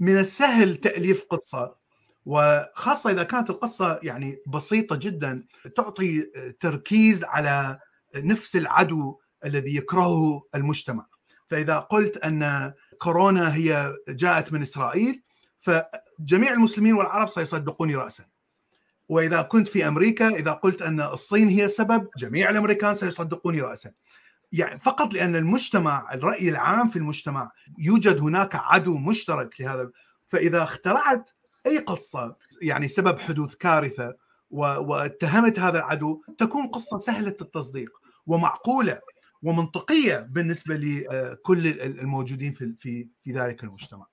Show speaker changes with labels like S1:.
S1: من السهل تأليف قصة. وخاصة إذا كانت القصة يعني بسيطة جدا تعطي تركيز على نفس العدو الذي يكرهه المجتمع. فإذا قلت أن كورونا هي جاءت من إسرائيل فجميع المسلمين والعرب سيصدقوني راسا. وإذا كنت في أمريكا إذا قلت أن الصين هي السبب جميع الأمريكان سيصدقوني راسا. يعني فقط لأن المجتمع الرأي العام في المجتمع يوجد هناك عدو مشترك لهذا فإذا اخترعت أي قصة يعني سبب حدوث كارثة واتهمت هذا العدو تكون قصة سهلة التصديق ومعقولة ومنطقية بالنسبة لكل الموجودين في في في ذلك المجتمع.